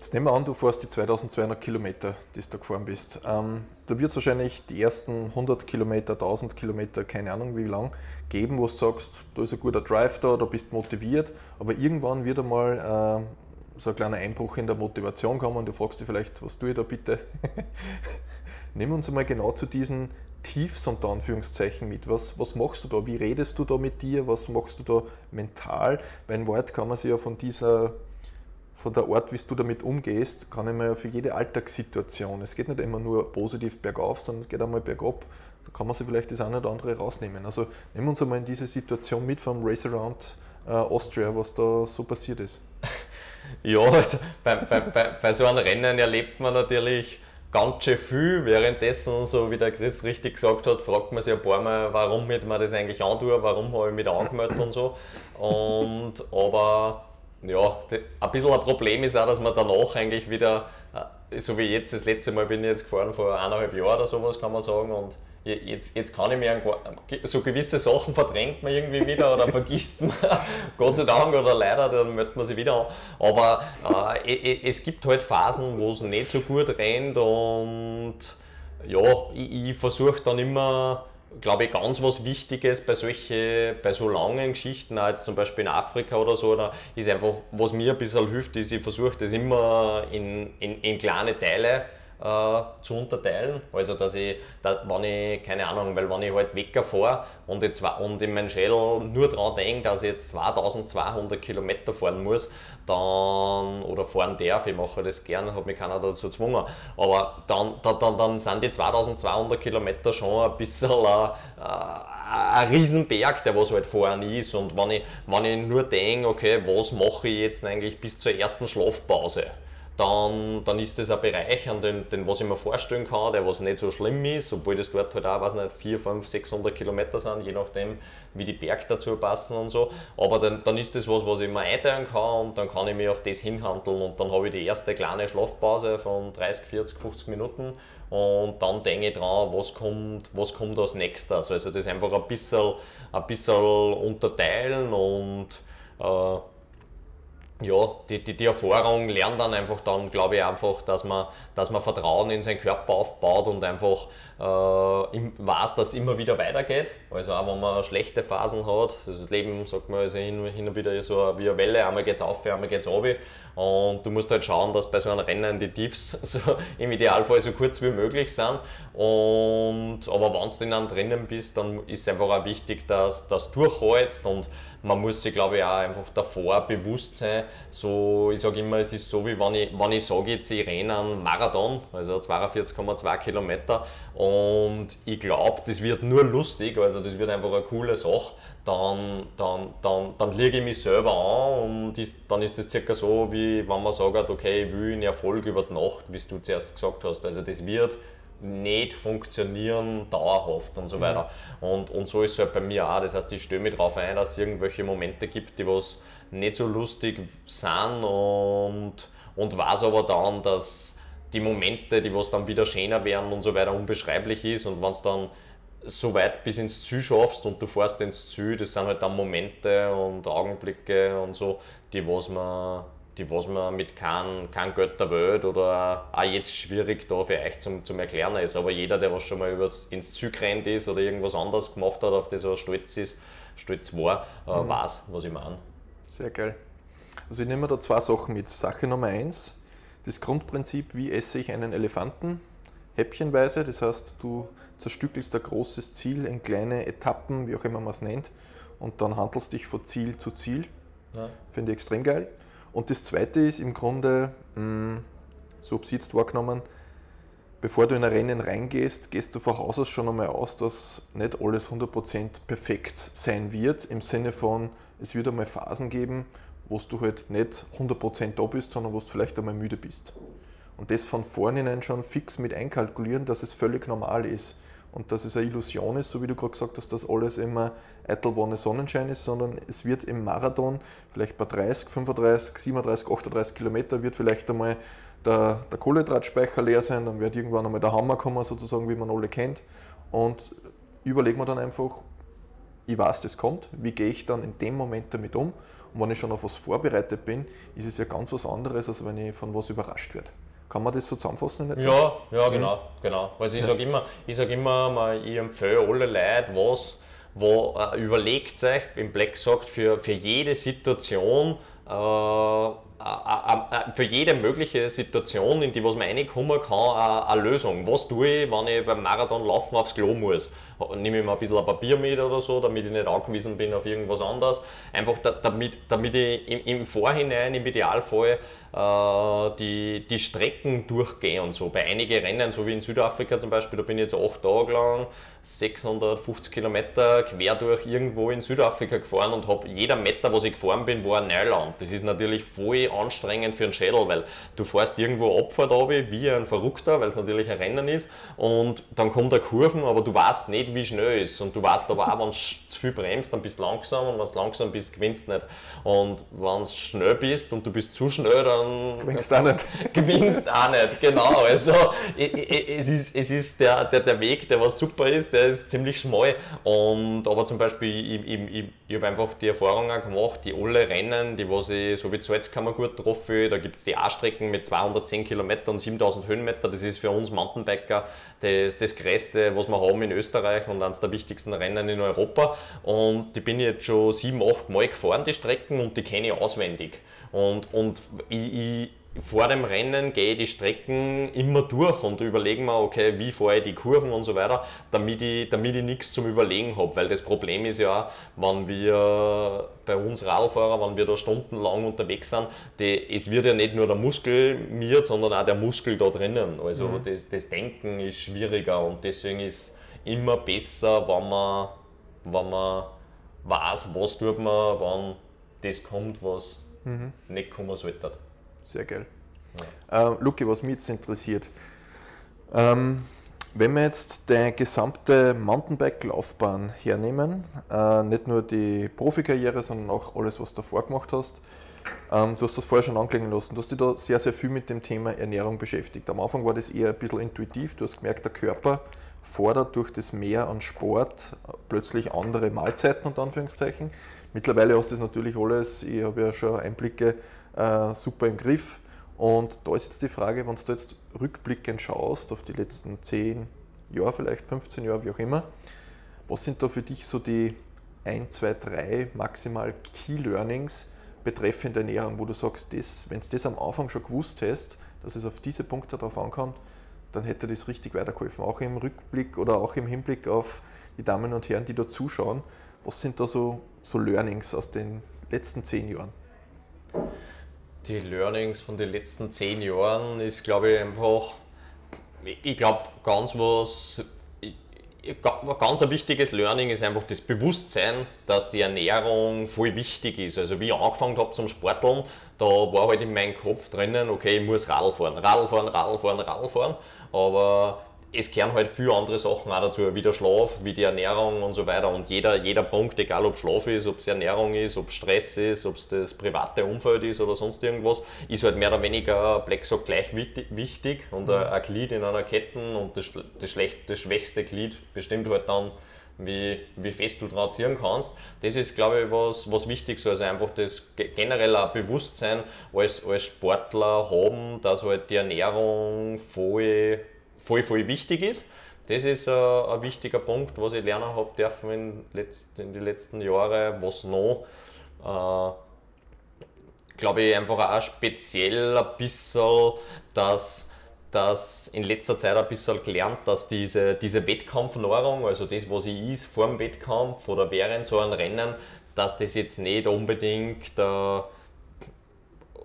Jetzt nehmen wir an, du fährst die 2200 Kilometer, die du gefahren bist. Ähm, da wird es wahrscheinlich die ersten 100 Kilometer, 1000 Kilometer, keine Ahnung wie lang, geben, wo du sagst, da ist ein guter Drive da, da bist motiviert, aber irgendwann wird einmal äh, so ein kleiner Einbruch in der Motivation kommen und du fragst dich vielleicht, was tue ich da bitte? Nimm uns einmal genau zu diesen Tiefs unter Anführungszeichen mit. Was, was machst du da? Wie redest du da mit dir? Was machst du da mental? Bei einem Wort kann man sich ja von dieser, von der Art, wie du damit umgehst, kann ich mir ja für jede Alltagssituation, es geht nicht immer nur positiv bergauf, sondern es geht einmal bergab, da kann man sich vielleicht das eine oder andere rausnehmen. Also nehmen wir uns einmal in diese Situation mit vom Race Around äh, Austria, was da so passiert ist. Ja, also bei, bei, bei, bei so einem Rennen erlebt man natürlich ganz schön viel. Währenddessen, so wie der Chris richtig gesagt hat, fragt man sich ein paar Mal, warum ich mir das eigentlich antue, warum habe ich mich angemeldet und so. Und, aber ja, ein bisschen ein Problem ist auch, dass man danach eigentlich wieder, äh, so wie jetzt, das letzte Mal bin ich jetzt gefahren vor eineinhalb Jahren oder sowas, kann man sagen. Und jetzt, jetzt kann ich mir so gewisse Sachen verdrängt man irgendwie wieder oder vergisst man, Gott sei Dank oder leider, dann meldet man sich wieder an. Aber äh, es gibt halt Phasen, wo es nicht so gut rennt und ja, ich, ich versuche dann immer, glaube ich, ganz was Wichtiges bei solche, bei so langen Geschichten, jetzt zum Beispiel in Afrika oder so, da ist einfach, was mir ein bisschen hilft, ist, ich versuche das immer in, in, in kleine Teile äh, zu unterteilen. Also, dass ich, da, wenn ich, keine Ahnung, weil wenn ich halt Wecker fahre und, und in meinem Schädel nur daran denke, dass ich jetzt 2200 Kilometer fahren muss, dann, oder fahren darf, ich mache das gerne, hat mich keiner dazu gezwungen, aber dann, dann, dann, dann sind die 2200 Kilometer schon ein bisschen ein, ein Riesenberg, der was halt fahren ist. Und wenn ich, wenn ich nur denke, okay, was mache ich jetzt eigentlich bis zur ersten Schlafpause? Dann, dann ist das ein Bereich, an den, den was ich mir vorstellen kann, der was nicht so schlimm ist, obwohl das dort halt auch, weiß nicht, 4, 5, 600 Kilometer sind, je nachdem, wie die Berge dazu passen und so. Aber dann, dann ist das was, was ich mir einteilen kann und dann kann ich mich auf das hinhandeln und dann habe ich die erste kleine Schlafpause von 30, 40, 50 Minuten und dann denke ich dran, was kommt, was kommt als nächstes. Also das einfach ein bisschen, ein bisschen unterteilen und äh, ja, die, die, die Erfahrung lernt dann einfach dann, glaube ich, einfach, dass man, dass man Vertrauen in seinen Körper aufbaut und einfach äh, im, weiß, dass es immer wieder weitergeht. Also auch wenn man schlechte Phasen hat, das Leben, sagt man, also hin, hin und wieder so wie eine Welle, einmal geht es auf, einmal geht es runter. Und du musst halt schauen, dass bei so einem Rennen die Tiefs so im Idealfall so kurz wie möglich sind. Und, aber wenn du dann drinnen bist, dann ist es einfach auch wichtig, dass das durchhältst und man muss sich, glaube ich, auch einfach davor bewusst sein. So, ich sage immer, es ist so, wie wenn ich, wenn ich sage, jetzt ich renne einen Marathon, also 42,2 Kilometer, und ich glaube, das wird nur lustig, also das wird einfach eine coole Sache, dann, dann, dann, dann lege ich mich selber an und ist, dann ist das circa so, wie wenn man sagt, okay, ich will einen Erfolg über die Nacht, wie du zuerst gesagt hast. Also das wird nicht funktionieren dauerhaft und so weiter. Und, und so ist es halt bei mir auch. Das heißt, ich stelle mich darauf ein, dass es irgendwelche Momente gibt, die was nicht so lustig sind und, und weiß aber dann, dass die Momente, die was dann wieder schöner werden und so weiter, unbeschreiblich ist. Und wenn es dann so weit bis ins Ziel schaffst und du fährst ins Ziel, das sind halt dann Momente und Augenblicke und so, die was man die was man mit keinem kein Geld der Welt oder auch jetzt schwierig da für euch zum, zum Erklären ist. Aber jeder, der was schon mal übers, ins Ziel gerannt ist oder irgendwas anderes gemacht hat, auf das er stolz ist, stolz war, äh, mhm. weiß, was ich meine. Sehr geil. Also ich nehme da zwei Sachen mit. Sache Nummer eins, das Grundprinzip, wie esse ich einen Elefanten? Häppchenweise, das heißt, du zerstückelst ein großes Ziel in kleine Etappen, wie auch immer man es nennt, und dann handelst dich von Ziel zu Ziel. Ja. Finde ich extrem geil. Und das zweite ist im Grunde, mh, hm, so jetzt wahrgenommen, bevor du in ein Rennen reingehst, gehst du von Haus aus schon einmal aus, dass nicht alles 100% perfekt sein wird, im Sinne von, es wird einmal Phasen geben, wo du halt nicht 100% da bist, sondern wo du vielleicht einmal müde bist. Und das von vornherein schon fix mit einkalkulieren, dass es völlig normal ist und dass es eine Illusion ist, so wie du gerade gesagt hast, dass alles immer eitel Wonne Sonnenschein ist, sondern es wird im Marathon vielleicht bei 30, 35, 37, 38 Kilometer wird vielleicht einmal der, der Kohlenhydratspeicher leer sein, dann wird irgendwann einmal der Hammer kommen, sozusagen, wie man alle kennt. Und überlegen wir dann einfach, ich weiß, das kommt, wie gehe ich dann in dem Moment damit um? Und wenn ich schon auf was vorbereitet bin, ist es ja ganz was anderes, als wenn ich von was überrascht werde. Kann man das so zusammenfassen? Nicht? Ja, ja, genau, mhm. genau. Also ich sage immer, ich sage immer, ich empfehle alle Leute, was, wo äh, überlegt euch, im Black sagt, für, für jede Situation äh, für jede mögliche Situation, in die was man reinkommen kann, eine Lösung. Was tue ich, wenn ich beim Marathon laufen aufs Klo muss? Nehme ich mir ein bisschen ein Papier mit oder so, damit ich nicht angewiesen bin auf irgendwas anderes. Einfach damit, damit ich im Vorhinein, im Idealfall, äh, die, die Strecken durchgehe und so. Bei einigen Rennen, so wie in Südafrika zum Beispiel, da bin ich jetzt acht Tage lang 650 Kilometer quer durch irgendwo in Südafrika gefahren und habe jeder Meter, was ich gefahren bin, war ein Neuland. Das ist natürlich voll anstrengend für den Schädel, weil du fährst irgendwo Abfahrt runter, wie ein Verrückter, weil es natürlich ein Rennen ist und dann kommt eine Kurven, aber du weißt nicht, wie schnell es ist und du weißt aber auch, wenn du zu viel bremst, dann bist du langsam und wenn du langsam bist, gewinnst du nicht. Und wenn du schnell bist und du bist zu schnell, dann gewinnst du auch nicht. Gewinnst auch nicht, genau. Also es ist, es ist der, der, der Weg, der was super ist, der ist ziemlich schmal. Und, aber zum Beispiel, ich, ich, ich, ich habe einfach die Erfahrung auch gemacht, die alle Rennen, die was ich, so wie Salzkammer gut getroffen, da gibt es die A-Strecken mit 210 Kilometern und 7000 Höhenmeter, das ist für uns Mountainbiker das, das Größte, was wir haben in Österreich und eines der wichtigsten Rennen in Europa. Und die bin ich jetzt schon sieben, acht Mal gefahren, die Strecken, und die kenne ich auswendig. Und, und ich, ich vor dem Rennen gehe ich die Strecken immer durch und überlege mir, okay, wie fahre ich die Kurven und so weiter, damit ich, damit ich nichts zum Überlegen habe. Weil das Problem ist ja, wenn wir bei uns Radfahrer, wenn wir da stundenlang unterwegs sind, die, es wird ja nicht nur der Muskel mir, sondern auch der Muskel da drinnen. Also mhm. das, das Denken ist schwieriger und deswegen ist immer besser, wenn man, wenn man weiß, was tut man, wann das kommt, was mhm. nicht kommen sollte. Sehr geil. Ja. Äh, Luki, was mich jetzt interessiert, ähm, wenn wir jetzt deine gesamte Mountainbike-Laufbahn hernehmen, äh, nicht nur die Profikarriere, sondern auch alles, was du davor gemacht hast, ähm, du hast das vorher schon anklingen lassen, du hast dich da sehr, sehr viel mit dem Thema Ernährung beschäftigt. Am Anfang war das eher ein bisschen intuitiv, du hast gemerkt, der Körper fordert durch das Mehr an Sport plötzlich andere Mahlzeiten, unter Anführungszeichen. Mittlerweile hast du das natürlich alles, ich habe ja schon Einblicke äh, super im Griff. Und da ist jetzt die Frage, wenn du jetzt rückblickend schaust auf die letzten 10 Jahre, vielleicht 15 Jahre, wie auch immer, was sind da für dich so die 1, 2, 3 maximal Key Learnings betreffend Ernährung, wo du sagst, das, wenn du das am Anfang schon gewusst hast, dass es auf diese Punkte darauf ankommt, dann hätte das richtig weitergeholfen. Auch im Rückblick oder auch im Hinblick auf die Damen und Herren, die da zuschauen. Was sind da so, so Learnings aus den letzten zehn Jahren? Die Learnings von den letzten zehn Jahren ist, glaube ich, einfach, ich glaube, ganz was, ganz ein wichtiges Learning ist einfach das Bewusstsein, dass die Ernährung voll wichtig ist. Also wie ich angefangen habe zum Sporteln, da war halt in meinem Kopf drinnen, okay, ich muss Radl fahren, Radl fahren, Radl fahren, Radl fahren, aber es gehören halt viele andere Sachen auch dazu, wie der Schlaf, wie die Ernährung und so weiter. Und jeder, jeder Punkt, egal ob Schlaf ist, ob es Ernährung ist, ob es Stress ist, ob es das private Umfeld ist oder sonst irgendwas, ist halt mehr oder weniger Plexo gleich wichtig und mhm. ein Glied in einer Kette und das, das, schlecht, das schwächste Glied bestimmt halt dann, wie, wie fest du dran ziehen kannst. Das ist, glaube ich, was, was wichtig ist. Also einfach das generelle Bewusstsein als, als Sportler haben, dass halt die Ernährung voll voll, voll wichtig ist. Das ist äh, ein wichtiger Punkt, was ich lernen habe dürfen in, letzt, in den letzten Jahren. Was noch, äh, glaube ich, einfach auch speziell ein bisschen, dass, dass in letzter Zeit ein bisschen gelernt, dass diese, diese Wettkampfnahrung, also das, was ich is vor dem Wettkampf oder während so einem Rennen, dass das jetzt nicht unbedingt äh,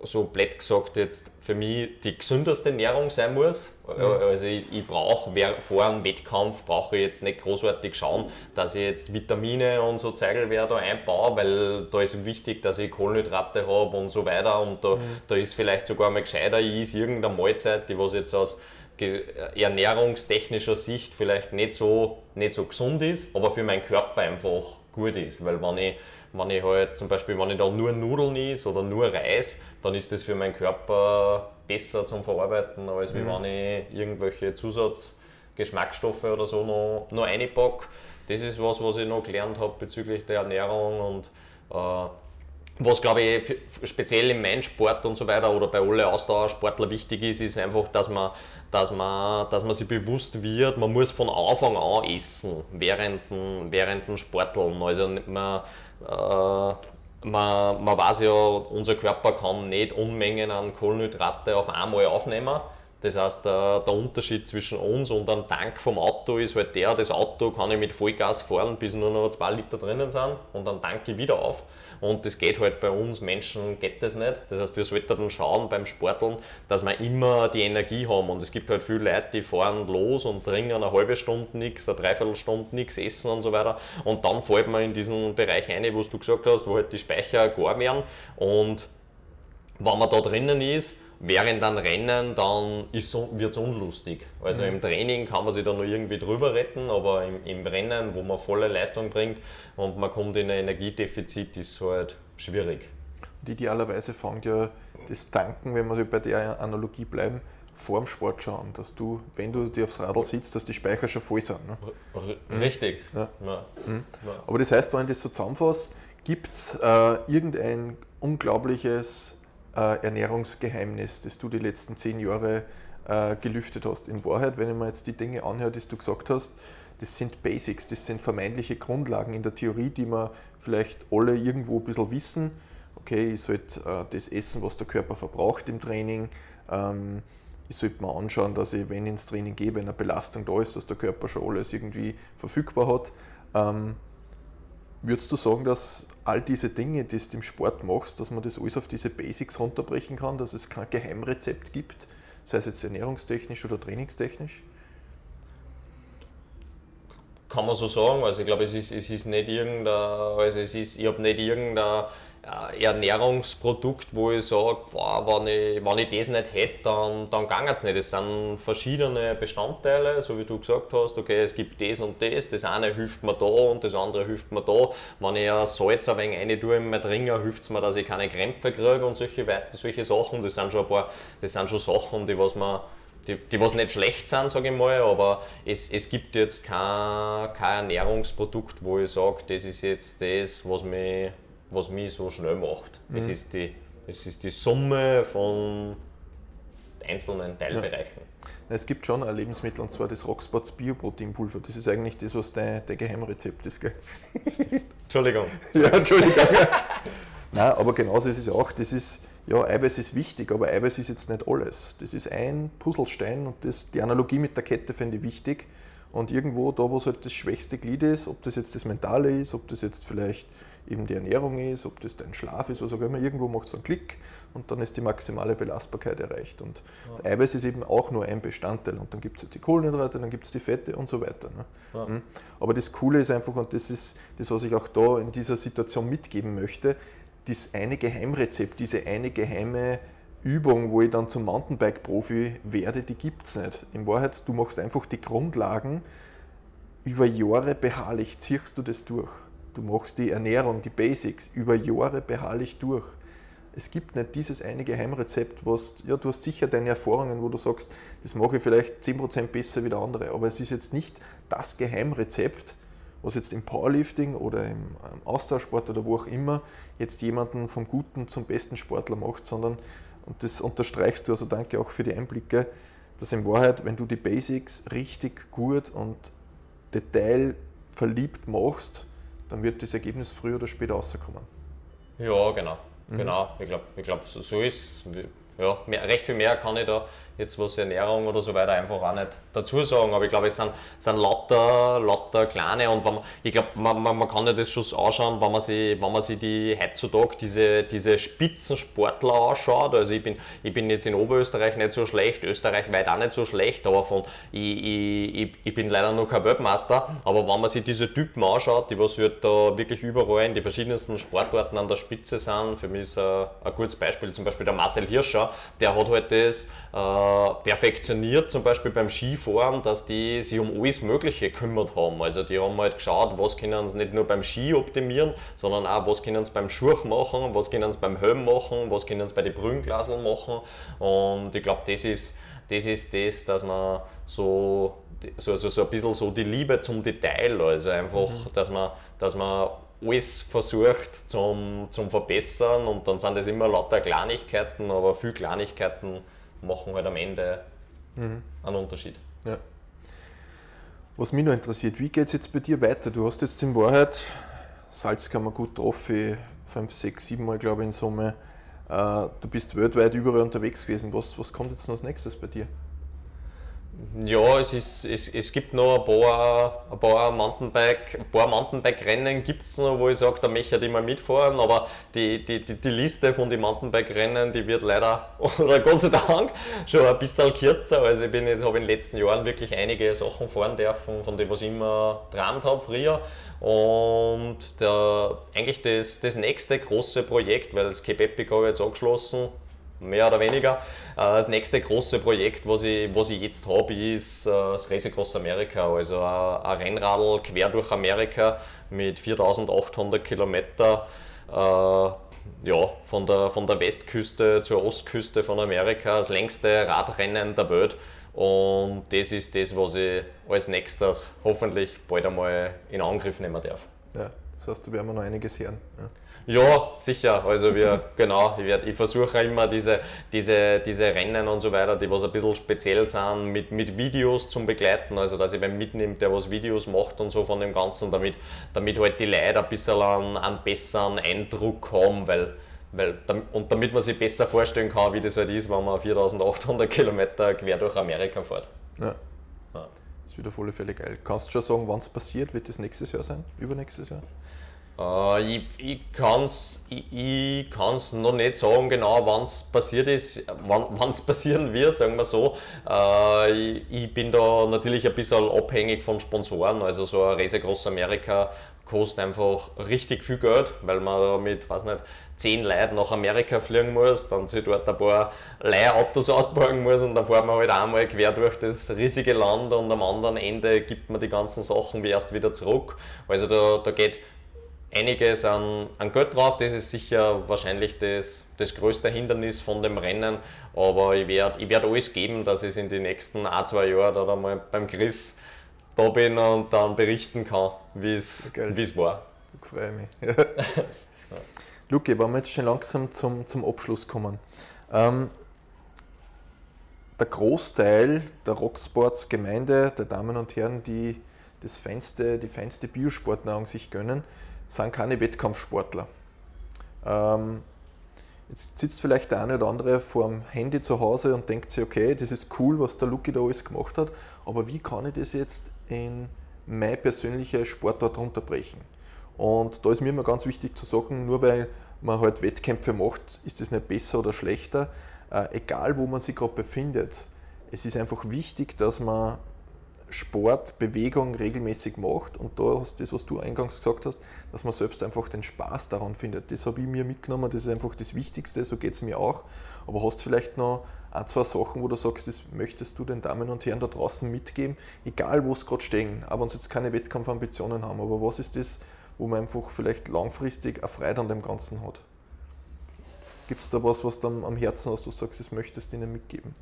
so blöd gesagt jetzt für mich die gesündeste Ernährung sein muss. Mhm. Also ich, ich brauche vor einem Wettkampf brauche ich jetzt nicht großartig schauen, dass ich jetzt Vitamine und so Zeigelware da einbaue, weil da ist wichtig, dass ich Kohlenhydrate habe und so weiter. Und da, mhm. da ist vielleicht sogar mal gescheiter, ich esse irgendeine Mahlzeit, die was jetzt aus ernährungstechnischer Sicht vielleicht nicht so, nicht so gesund ist, aber für meinen Körper einfach gut ist. Weil wenn ich wenn ich halt zum Beispiel, wenn ich da nur Nudeln is oder nur Reis, dann ist das für meinen Körper besser zum Verarbeiten, als mhm. wenn ich irgendwelche Zusatzgeschmacksstoffe oder so noch, noch reinpacke. Das ist was, was ich noch gelernt habe bezüglich der Ernährung und äh, was glaube ich speziell im meinem Sport und so weiter oder bei allen Ausdauersportlern wichtig ist, ist einfach, dass man, dass, man, dass man sich bewusst wird, man muss von Anfang an essen, während, während dem Sporteln. Also man, äh, man, man weiß ja, unser Körper kann nicht Unmengen an Kohlenhydrate auf einmal aufnehmen. Das heißt, der, der, Unterschied zwischen uns und einem Tank vom Auto ist halt der, das Auto kann ich mit Vollgas fahren, bis nur noch zwei Liter drinnen sind und dann tanke ich wieder auf. Und das geht halt bei uns Menschen geht das nicht. Das heißt, wir sollten dann schauen beim Sporteln, dass wir immer die Energie haben. Und es gibt halt viele Leute, die fahren los und trinken eine halbe Stunde nichts, eine Dreiviertelstunde nichts, essen und so weiter. Und dann fällt man in diesen Bereich ein, wo du gesagt hast, wo halt die Speicher gar werden. Und wenn man da drinnen ist, während einem Rennen, dann wird es unlustig. Also mhm. im Training kann man sich da noch irgendwie drüber retten, aber im, im, Rennen, wo man volle Leistung bringt und man kommt in ein Energiedefizit, ist es halt schwierig. Und idealerweise fängt ja das Tanken, wenn wir bei der Analogie bleiben, vor dem Sport schauen, dass du, wenn du dir aufs Radl sitzt, dass die Speicher schon voll sind. Ne? Richtig. Ja. Ja. Mhm. Aber das heißt, wenn ich das so zusammenfasse, gibt es äh, irgendein unglaubliches äh, Ernährungsgeheimnis, das du die letzten zehn Jahre äh, gelüftet hast. In Wahrheit, wenn ich mir jetzt die Dinge anhöre, die du gesagt hast, das sind Basics, das sind vermeintliche Grundlagen in der Theorie, die wir vielleicht alle irgendwo ein bisschen wissen. Okay, ich sollte äh, das essen, was der Körper verbraucht im Training. Ähm, ich sollte mir anschauen, dass ich, wenn ich ins Training gehe, wenn eine Belastung da ist, dass der Körper schon alles irgendwie verfügbar hat. Ähm, Würdest du sagen, dass all diese Dinge, die du im Sport machst, dass man das alles auf diese Basics runterbrechen kann, dass es kein Geheimrezept gibt, sei es jetzt ernährungstechnisch oder trainingstechnisch? Kann man so sagen. Also ich glaube, es ist, es ist nicht irgendein, also es ist, ich habe nicht irgendein Ernährungsprodukt, wo ich sage, wenn, ich, wenn ich das nicht hätte, dann, dann geht es nicht. Es sind verschiedene Bestandteile, so wie du gesagt hast, okay, es gibt das und das, das eine hilft mir da und das andere hilft mir da. Wenn ich ein Salz ein wenig rein tue in mein Ringer, hilft es mir, dass ich keine Krämpfe kriege und solche, solche Sachen. Das sind schon ein paar, das sind schon Sachen, die was man die, die was nicht schlecht sind, sage ich mal, aber es, es gibt jetzt kein, kein Ernährungsprodukt, wo ich sage, das ist jetzt das, was mich was mich so schnell macht. Mhm. Es, ist die, es ist die Summe von einzelnen Teilbereichen. Ja. Es gibt schon ein Lebensmittel und zwar das Rockspots Bioproteinpulver. Das ist eigentlich das, was dein, dein Geheimrezept ist. Gell? Entschuldigung. Ja, Entschuldigung. Nein, aber genauso ist es auch. Das ist, ja, Eiweiß ist wichtig, aber Eiweiß ist jetzt nicht alles. Das ist ein Puzzlestein und das, die Analogie mit der Kette finde ich wichtig. Und irgendwo da, wo es halt das schwächste Glied ist, ob das jetzt das Mentale ist, ob das jetzt vielleicht eben die Ernährung ist, ob das dein Schlaf ist, was auch immer, irgendwo macht es einen Klick und dann ist die maximale Belastbarkeit erreicht. Und ja. Eiweiß ist eben auch nur ein Bestandteil und dann gibt es halt die Kohlenhydrate, dann gibt es die Fette und so weiter. Ne? Ja. Hm? Aber das Coole ist einfach, und das ist das, was ich auch da in dieser Situation mitgeben möchte, das eine Geheimrezept, diese eine geheime Übung, wo ich dann zum Mountainbike-Profi werde, die gibt es nicht. In Wahrheit, du machst einfach die Grundlagen, über Jahre beharrlich ziehst du das durch. Du machst die Ernährung, die Basics über Jahre beharrlich durch. Es gibt nicht dieses eine Geheimrezept, was, ja, du hast sicher deine Erfahrungen, wo du sagst, das mache ich vielleicht 10% besser wie der andere, aber es ist jetzt nicht das Geheimrezept, was jetzt im Powerlifting oder im Austauschsport oder wo auch immer jetzt jemanden vom guten zum besten Sportler macht, sondern, und das unterstreichst du, also danke auch für die Einblicke, dass in Wahrheit, wenn du die Basics richtig gut und detailverliebt machst, dann wird das Ergebnis früher oder später rauskommen. Ja, genau. Mhm. Genau. Ich glaube, ich glaub, so, so ist ja, mehr, recht viel mehr kann ich da, jetzt was Ernährung oder so weiter einfach auch nicht dazu sagen. Aber ich glaube, es sind, sind lauter, lauter kleine und man, ich glaube, man, man, man kann ja das schon anschauen, wenn man sich, wenn man sich die heutzutage diese, diese Spitzensportler anschaut. Also ich bin, ich bin jetzt in Oberösterreich nicht so schlecht, Österreich weit auch nicht so schlecht, aber von, ich, ich, ich bin leider noch kein Weltmeister. Aber wenn man sich diese Typen anschaut, die was halt da wirklich überall in die verschiedensten Sportarten an der Spitze sind, für mich ist ein, ein gutes Beispiel zum Beispiel der Marcel Hirscher, der hat halt das äh, perfektioniert, zum Beispiel beim Skifahren, dass die sich um alles Mögliche gekümmert haben. Also die haben halt geschaut, was können sie nicht nur beim Ski optimieren, sondern auch, was können sie beim Schuh machen, was können sie beim Helm machen, was können sie bei den Brünglaseln machen. Und ich glaube, das ist, das ist das, dass man so, so, also so ein bisschen so die Liebe zum Detail, also einfach, mhm. dass man, dass man alles versucht zum, zum Verbessern und dann sind das immer lauter Kleinigkeiten, aber viele Kleinigkeiten machen halt am Ende mhm. einen Unterschied. Ja. Was mich noch interessiert, wie geht es jetzt bei dir weiter? Du hast jetzt in Wahrheit Salzkammer gut getroffen, 5, 6, 7 Mal glaube ich in Summe. Äh, du bist weltweit überall unterwegs gewesen. Was, was kommt jetzt noch als nächstes bei dir? Ja, es, ist, es, es gibt noch ein paar, ein paar Mountainbike, Mountainbike-Rennen gibt noch, wo ich sage, da möchte ich mal mitfahren, aber die, die, die, die Liste von den Mountainbike-Rennen, die wird leider, oder Gott sei Dank, schon ein bisschen kürzer. Also ich bin jetzt, habe in den letzten Jahren wirklich einige Sachen fahren dürfen, von denen was ich immer geträumt habe früher. Und der, eigentlich das, das nächste große Projekt, weil das Cape Epic habe ich jetzt angeschlossen, mehr oder weniger. Äh, das nächste große Projekt, was ich, was ich jetzt habe, ist äh, das Race Across America, also ein Rennradl quer durch Amerika mit 4800 Kilometer. Äh, ja, von der, von der Westküste zur Ostküste von Amerika, das längste Radrennen der Welt. Und das ist das, was ich als nächstes hoffentlich bald einmal in Angriff nehmen darf. Ja, das heißt, da werden wir noch einiges hören. Ja. Ja, sicher. Also wir, genau, ich, ich versuche immer diese, diese, diese Rennen und so weiter, die was ein bisschen speziell sind, mit, mit Videos zum Begleiten. Also dass ich beim mitnimmt, der was Videos macht und so von dem Ganzen, damit, damit halt die Leute ein bisschen einen, einen besseren Eindruck haben, weil weil, und damit man sich besser vorstellen kann, wie das halt ist, wenn man 4800 Kilometer quer durch Amerika fährt. Ja. ja. Das ist wieder voll Fälle geil. Kannst du schon sagen, wann es passiert? Wird das nächstes Jahr sein? Übernächstes Jahr? Äh, ich ich kann es ich, ich noch nicht sagen, genau wann es passiert ist, wann es passieren wird, sagen wir so. Äh, ich, ich, bin da natürlich ein bisschen abhängig von Sponsoren. Also so ein Reise Groß Amerika kostet einfach richtig viel Geld, weil man da mit, weiß nicht, zehn Leuten nach Amerika fliegen muss, dann sich dort ein paar Leihautos ausborgen muss und dann fahren wir halt einmal quer durch das riesige Land und am anderen Ende gibt man die ganzen Sachen wie erst wieder zurück. Also da, da geht einiges an, an Geld drauf. Das ist sicher wahrscheinlich das, das größte Hindernis von dem Rennen. Aber ich werde ich werd alles geben, dass ich in den nächsten ein, zwei Jahren oder mal beim Chris da bin und dann berichten kann, wie es war. Ich freue mich. Luki, wollen wir jetzt schon langsam zum, zum Abschluss kommen. Ähm, der Großteil der Rocksports-Gemeinde, der Damen und Herren, die das feinste, die feinste Biosportnahrung sich gönnen, sind keine Wettkampfsportler. Ähm, jetzt sitzt vielleicht der eine oder andere vor dem Handy zu Hause und denkt sich, okay, das ist cool, was der Luki da alles gemacht hat, aber wie kann ich das jetzt in meine persönliche Sportart runterbrechen? Und da ist mir immer ganz wichtig zu sagen, nur weil man halt Wettkämpfe macht, ist das nicht besser oder schlechter. Äh, egal, wo man sich gerade befindet, es ist einfach wichtig, dass man Sport, Bewegung regelmäßig macht und da ist das, was du eingangs gesagt hast, dass man selbst einfach den Spaß daran findet. Das habe ich mir mitgenommen, das ist einfach das Wichtigste, so geht es mir auch. Aber hast vielleicht noch ein, zwei Sachen, wo du sagst, das möchtest du den Damen und Herren da draußen mitgeben, egal wo es gerade stehen, aber uns jetzt keine Wettkampfambitionen haben, aber was ist das, wo man einfach vielleicht langfristig eine Freude an dem Ganzen hat? Gibt es da was, was du am Herzen hast, wo du sagst, das möchtest du ihnen mitgeben?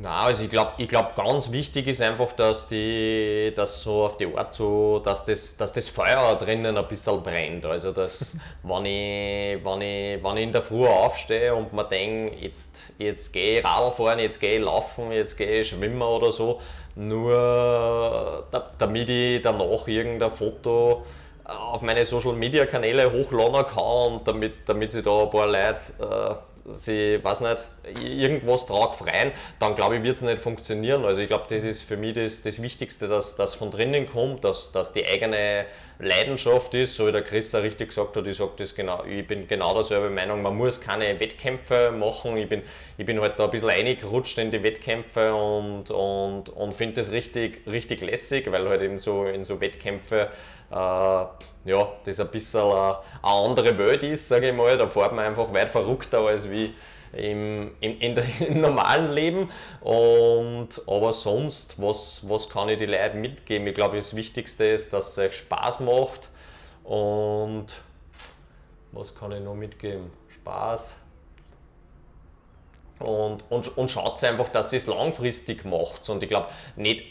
Na, also ich glaube, ich glaub, ganz wichtig ist einfach, dass die, dass so auf die Art so, dass das, dass das Feuer drinnen ein bisschen brennt. Also dass, wenn ich, wenn ich, wenn ich in der Früh aufstehe und mir denke, jetzt, jetzt gehe ich Radl fahren, jetzt gehe ich laufen, jetzt gehe ich schwimmen oder so, nur damit ich danach irgendein Foto auf meine Social Media Kanäle hochladen kann und damit, damit sich da ein paar Leute äh, sie, weiß nicht, irgendwas trag freien, dann glaube ich, wird es nicht funktionieren. Also ich glaube, das ist für mich das, das Wichtigste, dass das von drinnen kommt, dass, dass die eigene Leidenschaft ist, so wie der Chris auch richtig gesagt hat, ich sage das genau, ich bin genau derselbe Meinung, man muss keine Wettkämpfe machen, ich bin, ich bin halt da ein bisschen reingerutscht in die Wettkämpfe und, und, und finde das richtig, richtig lässig, weil halt eben so in so Wettkämpfe äh, ja, das ein bisschen eine, eine andere Welt ist, sage ich mal, da fährt man einfach weit verrückter als wie im, im, in der, im normalen Leben. Und, aber sonst, was, was kann ich die Leute mitgeben? Ich glaube, das Wichtigste ist, dass es euch Spaß macht. Und was kann ich noch mitgeben? Spaß. Und, und, und schaut einfach, dass ihr es langfristig macht. Und ich glaube, nicht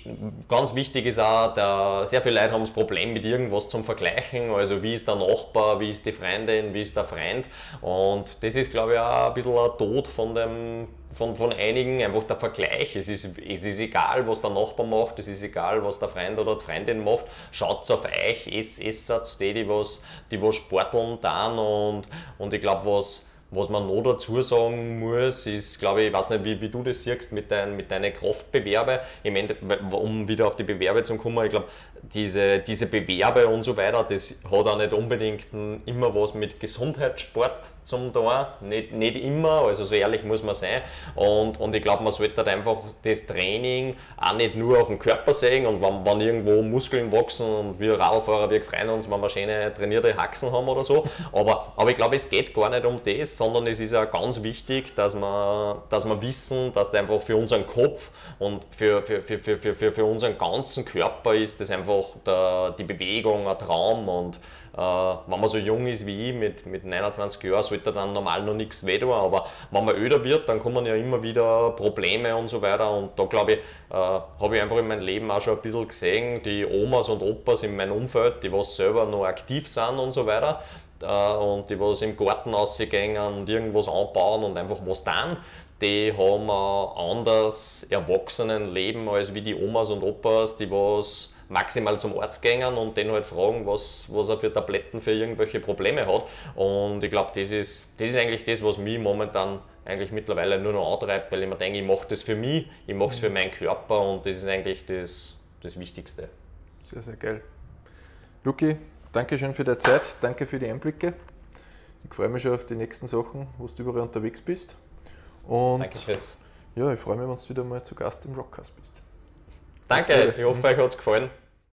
ganz wichtig ist auch, der, sehr viele Leute haben das Problem mit irgendwas zum Vergleichen. Also wie ist der Nachbar, wie ist die Freundin, wie ist der Freund. Und das ist, glaube ich, auch ein bisschen ein Tod von, dem, von, von einigen, einfach der Vergleich. Es ist, es ist egal, was der Nachbar macht, es ist egal, was der Freund oder die Freundin macht. Schaut auf euch, es, es die, die was, die was sporteln dann. Und, und ich glaube, was was man noch dazu sagen muss, ist, glaube ich, ich weiß nicht, wie, wie du das siehst mit, dein, mit deinen Kraftbewerbe. Im Ende, um wieder auf die Bewerbe zu kommen, ich glaube, diese, diese Bewerbe und so weiter, das hat auch nicht unbedingt immer was mit Gesundheitssport zum tun. Nicht, nicht immer, also so ehrlich muss man sein. Und, und ich glaube, man sollte halt einfach das Training auch nicht nur auf den Körper sehen und wenn, wenn irgendwo Muskeln wachsen und wir Radfahrer, wir freuen uns, wenn wir schöne trainierte Haxen haben oder so. Aber, aber ich glaube, es geht gar nicht um das, sondern es ist auch ganz wichtig, dass wir, dass wir wissen, dass das einfach für unseren Kopf und für, für, für, für, für, für unseren ganzen Körper ist das einfach der, die Bewegung ein Traum und äh, wenn man so jung ist wie ich, mit, mit 29 Jahren, sollte dann normal noch nichts weh tun. Aber wenn man öder wird, dann kommen ja immer wieder Probleme und so weiter. Und da glaube ich, äh, habe ich einfach in meinem Leben auch schon ein bisschen gesehen, die Omas und Opas in meinem Umfeld, die was selber noch aktiv sind und so weiter. Und die was im Garten rausgehen und irgendwas anbauen und einfach was dann die haben ein anderes Erwachsenenleben als wie die Omas und Opas, die was maximal zum Arzt gehen und den halt fragen, was, was er für Tabletten für irgendwelche Probleme hat. Und ich glaube, das ist, das ist eigentlich das, was mich momentan eigentlich mittlerweile nur noch antreibt, weil ich mir denke, ich mache das für mich, ich mache es für meinen Körper und das ist eigentlich das, das Wichtigste. Sehr, sehr geil. Luki, danke schön für deine Zeit, danke für die Einblicke. Ich freue mich schon auf die nächsten Sachen, wo du überall unterwegs bist. Und danke, Chris. Ja, ich freue mich, wenn du wieder mal zu Gast im Rockcast bist. Danke, ich hoffe, euch hat es gefallen.